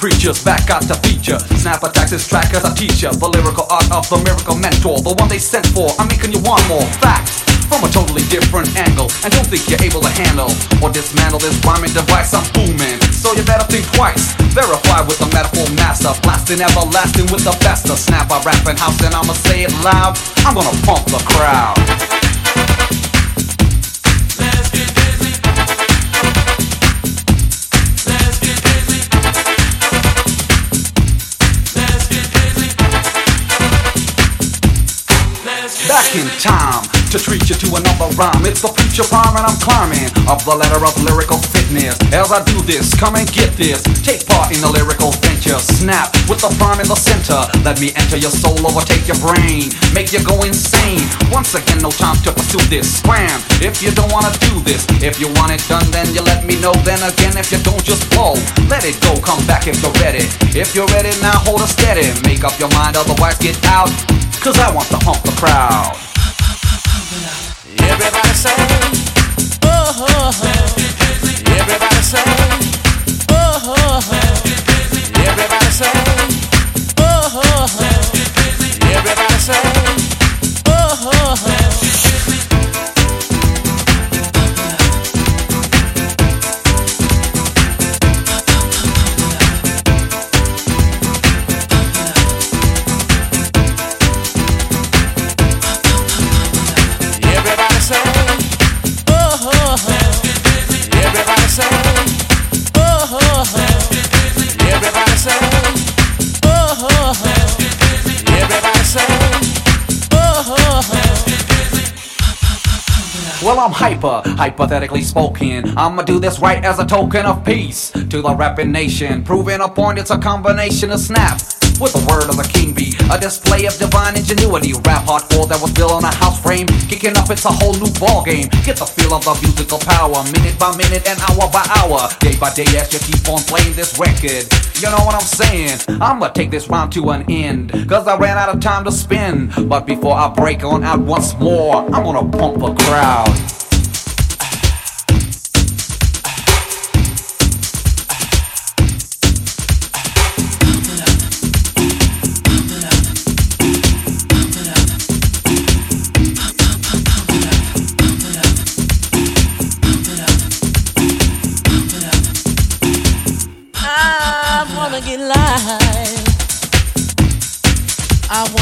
preachers back got to feature. Snap attacks this track as a teacher. The lyrical art of the miracle mentor, the one they sent for. I'm making you want more facts from a totally different angle and don't think you're able to handle or dismantle this rhyming device I'm booming. So you better think twice. Verify with the metaphor master, blasting everlasting with the best of snap. I rap and house and I'ma say it loud. I'm gonna pump the crowd. Back in time to treat you to another rhyme. It's the future prime and I'm climbing up the ladder of lyrical fitness. As I do this, come and get this. Take part in the lyrical venture. Snap with the prime in the center. Let me enter your soul, overtake your brain, make you go insane. Once again, no time to pursue this. Scram if you don't wanna do this. If you want it done, then you let me know. Then again, if you don't, just blow. Let it go, come back if you're ready. If you're ready, now hold it steady. Make up your mind, otherwise get out. Cause I want to hump the crowd. Everybody say, oh, oh, oh. Everybody say, hypothetically spoken. I'ma do this right as a token of peace to the rapping nation. Proving a point, it's a combination of snap. With the word of the king bee, a display of divine ingenuity. Rap hardcore that was built on a house frame. Kicking up, it's a whole new ball game. Get the feel of the musical power, minute by minute and hour by hour. Day by day, as you keep on playing this record. You know what I'm saying? I'ma take this round to an end. Cause I ran out of time to spin. But before I break on out once more, I'm gonna pump a crowd.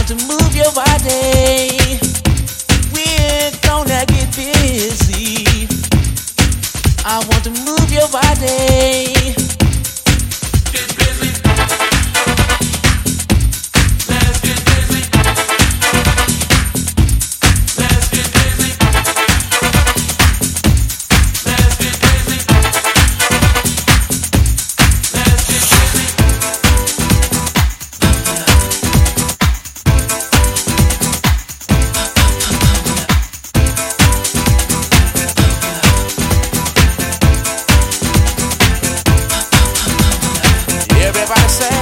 To move your body. We're gonna get busy. I want to move your body. I say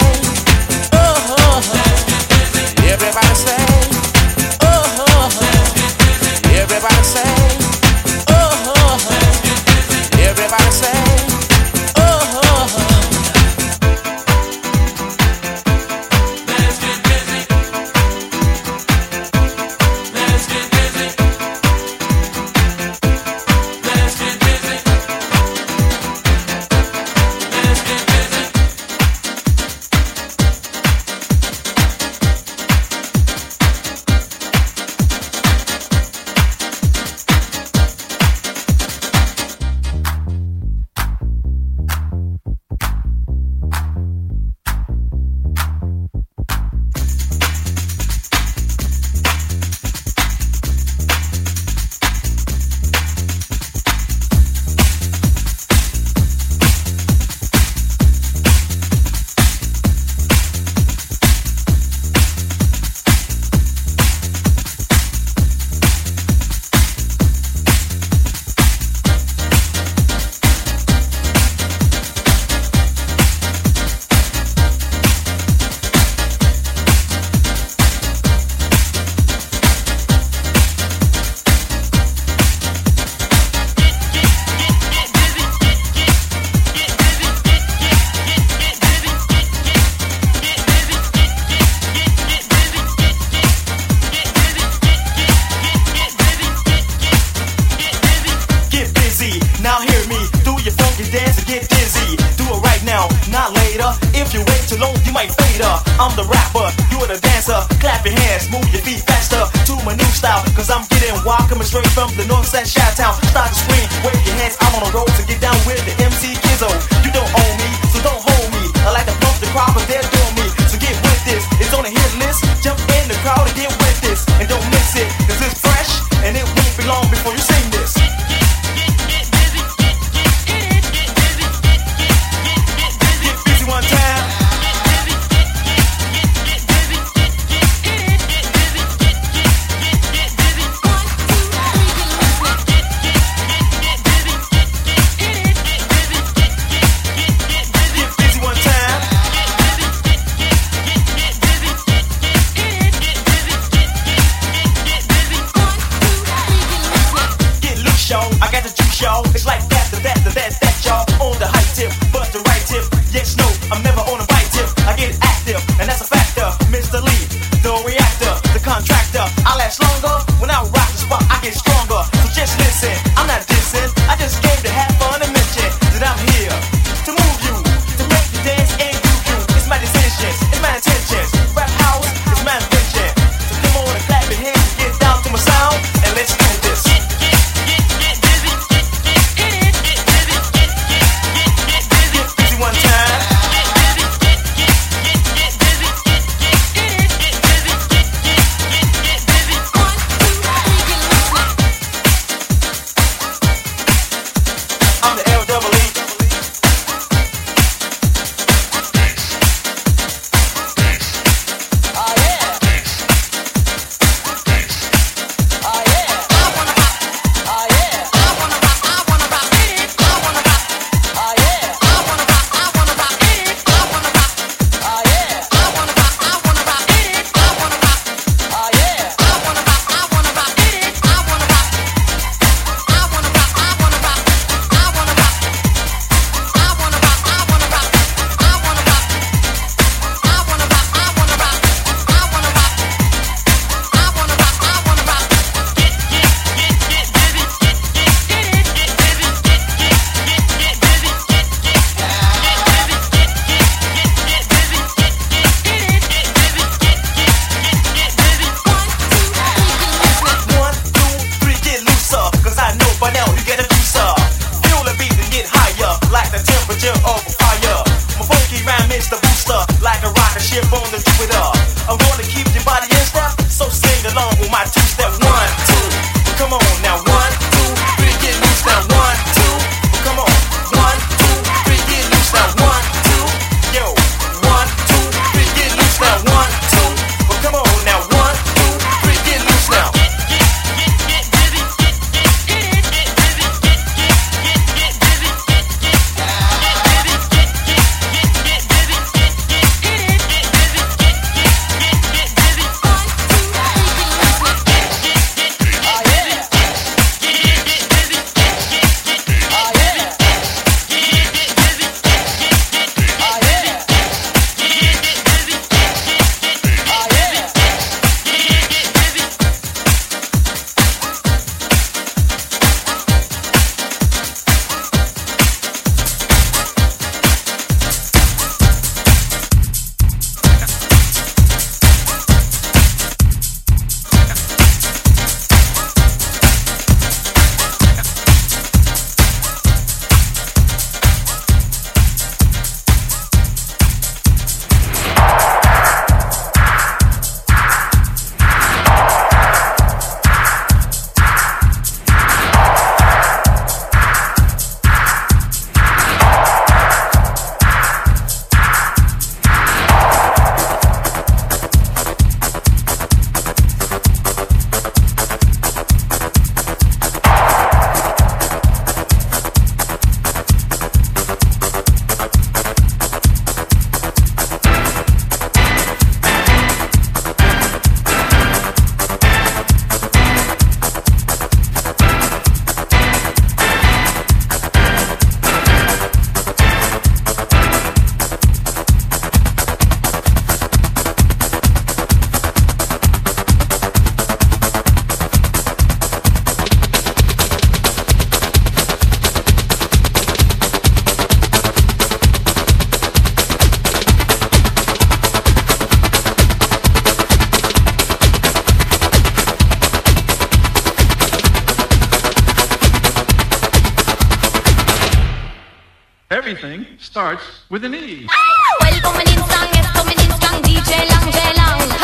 skateboard. everything starts with an E. Welcome in song, yes, coming in strong, DJ Long, J Long.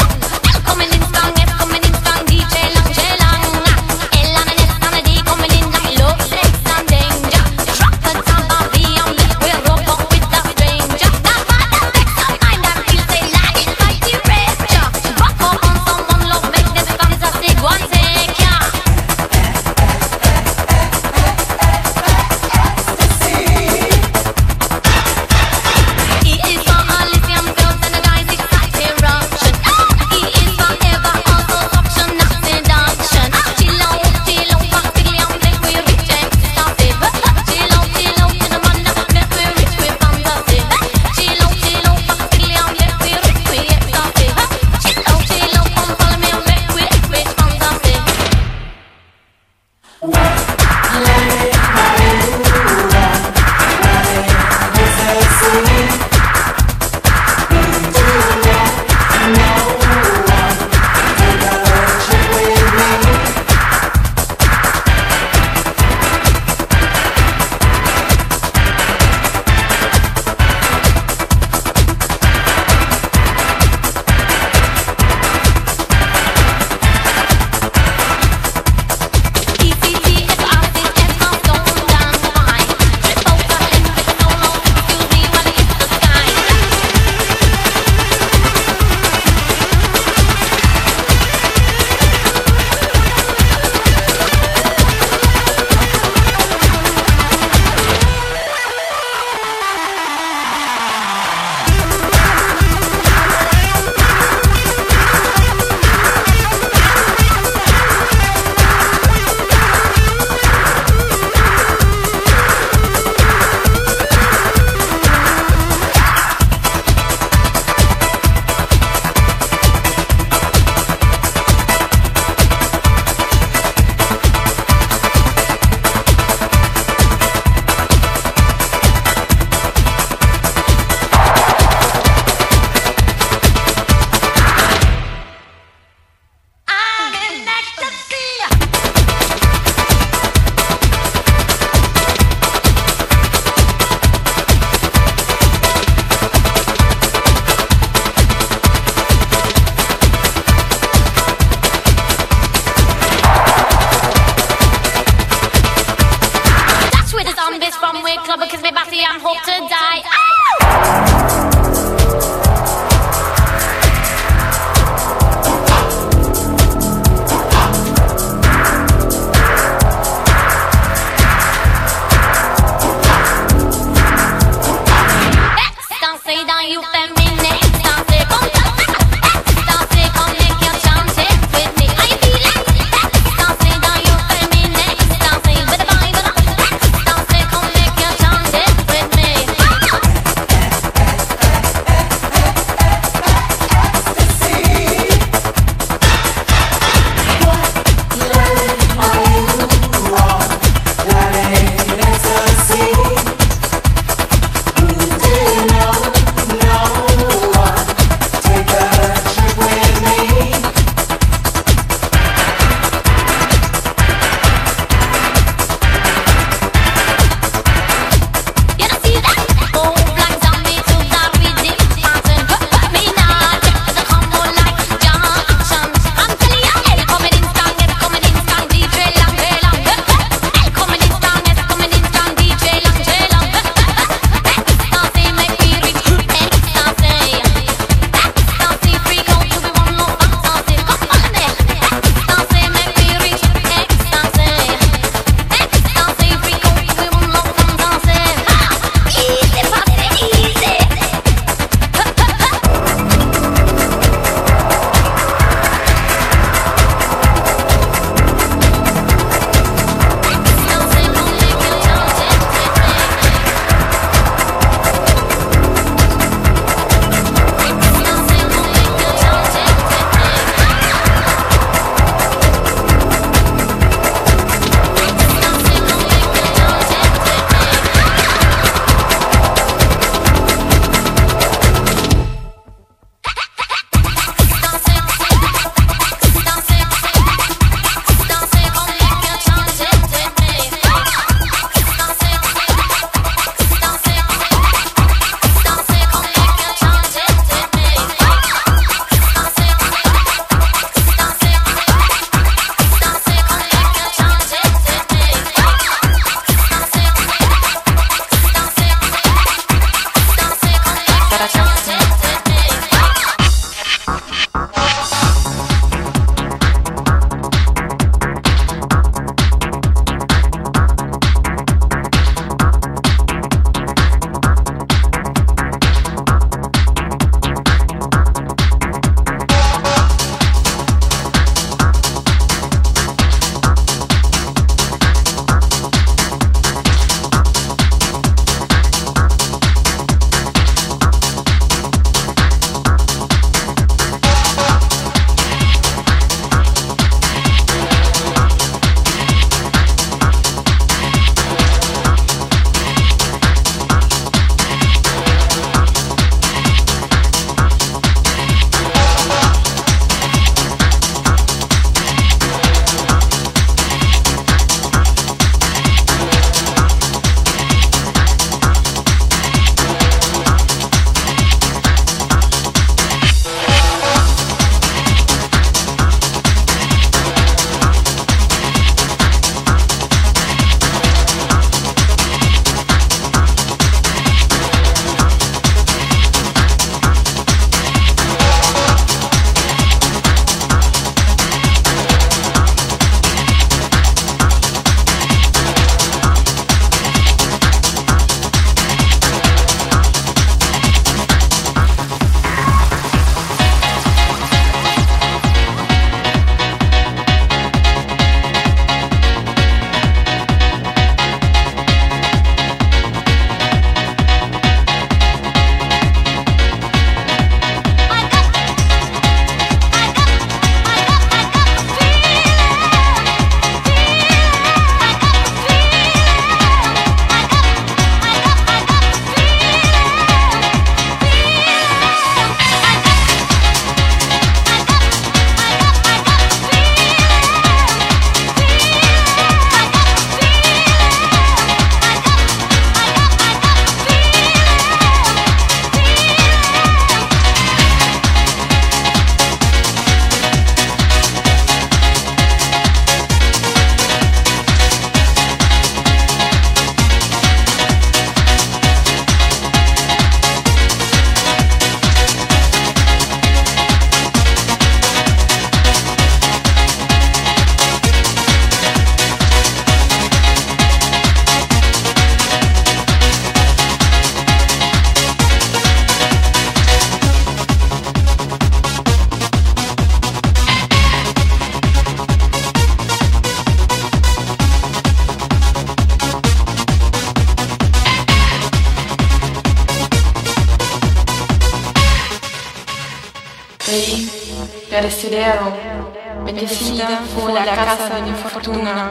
Leo, bendecida fue la casa de mi fortuna,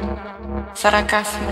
Saracasmo.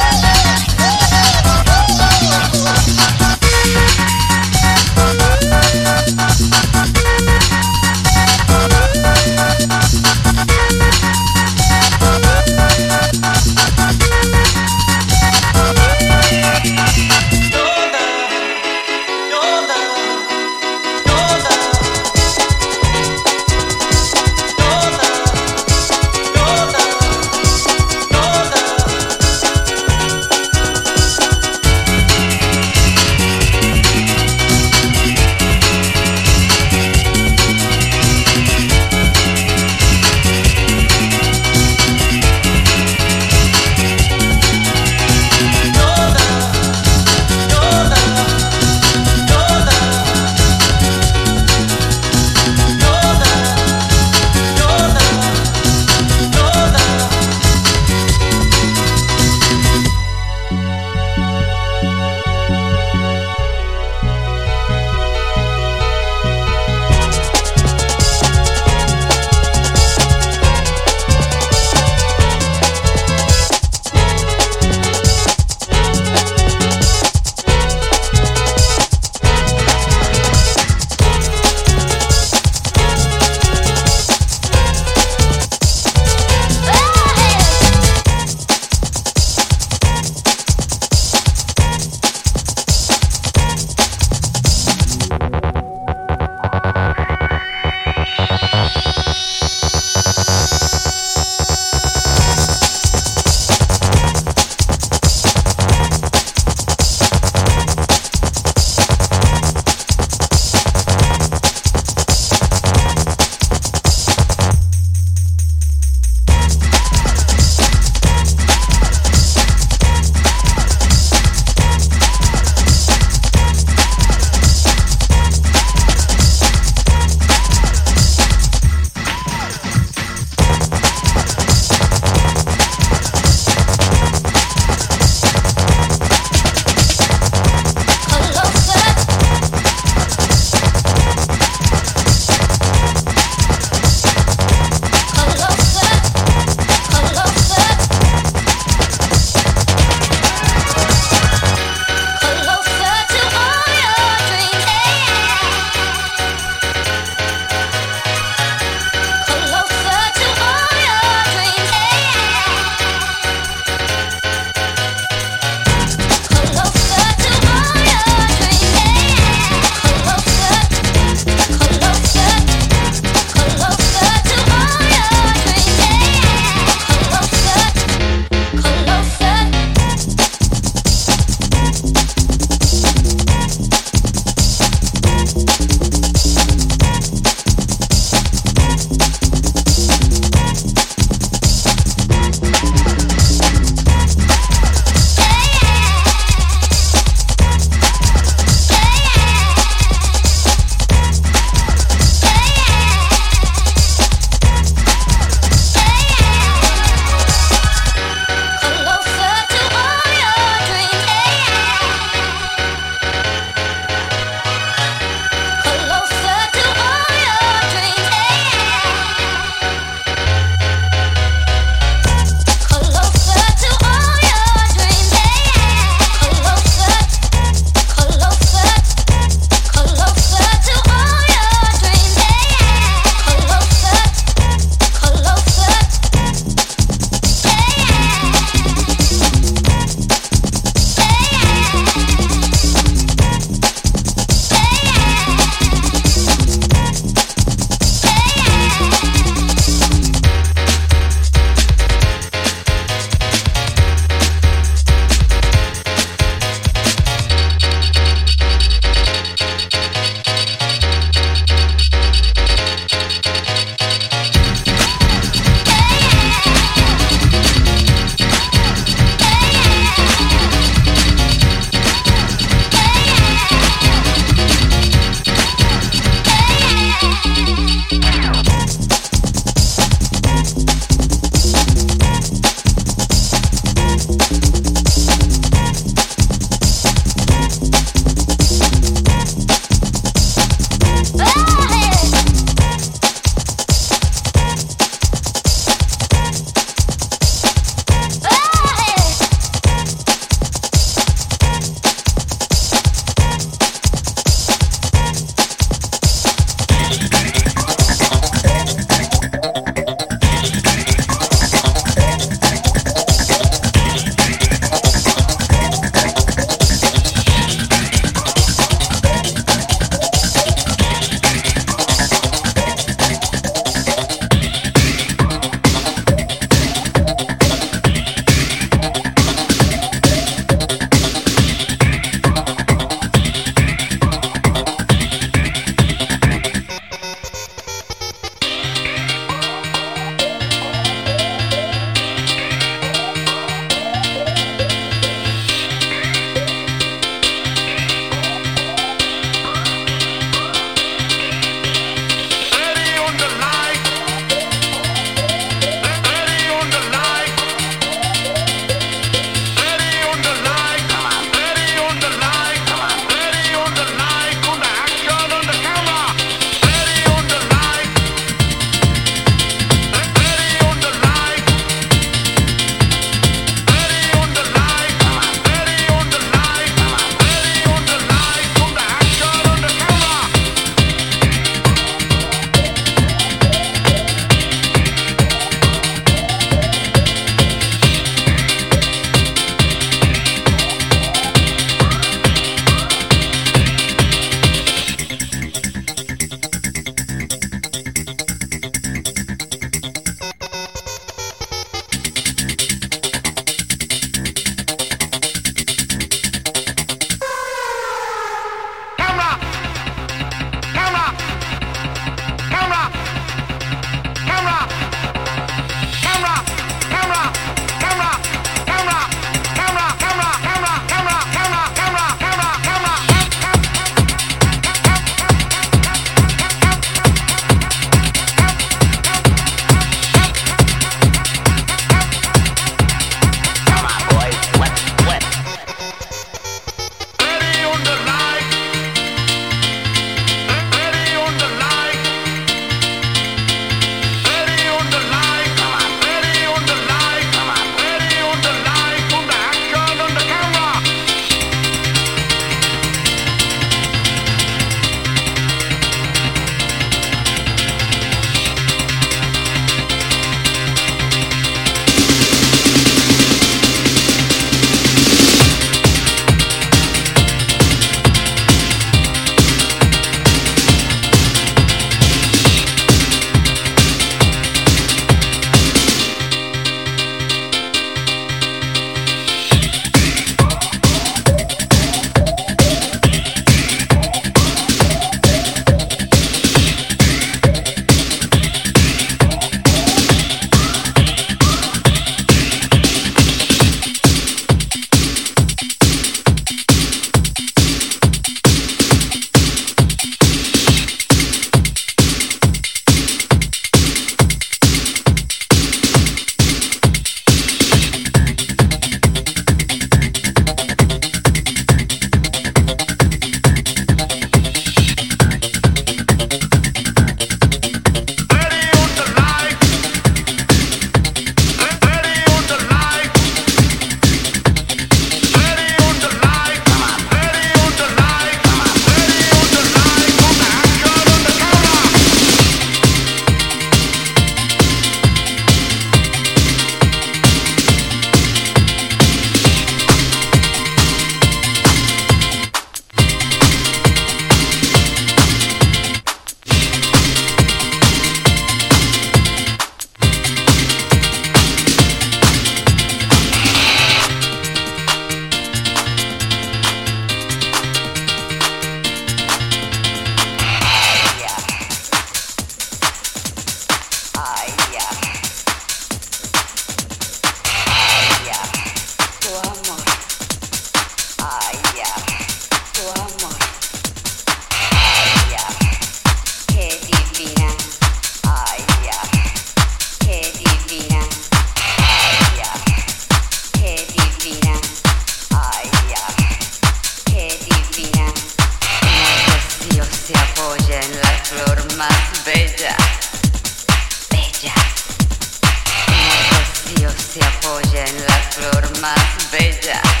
Baby.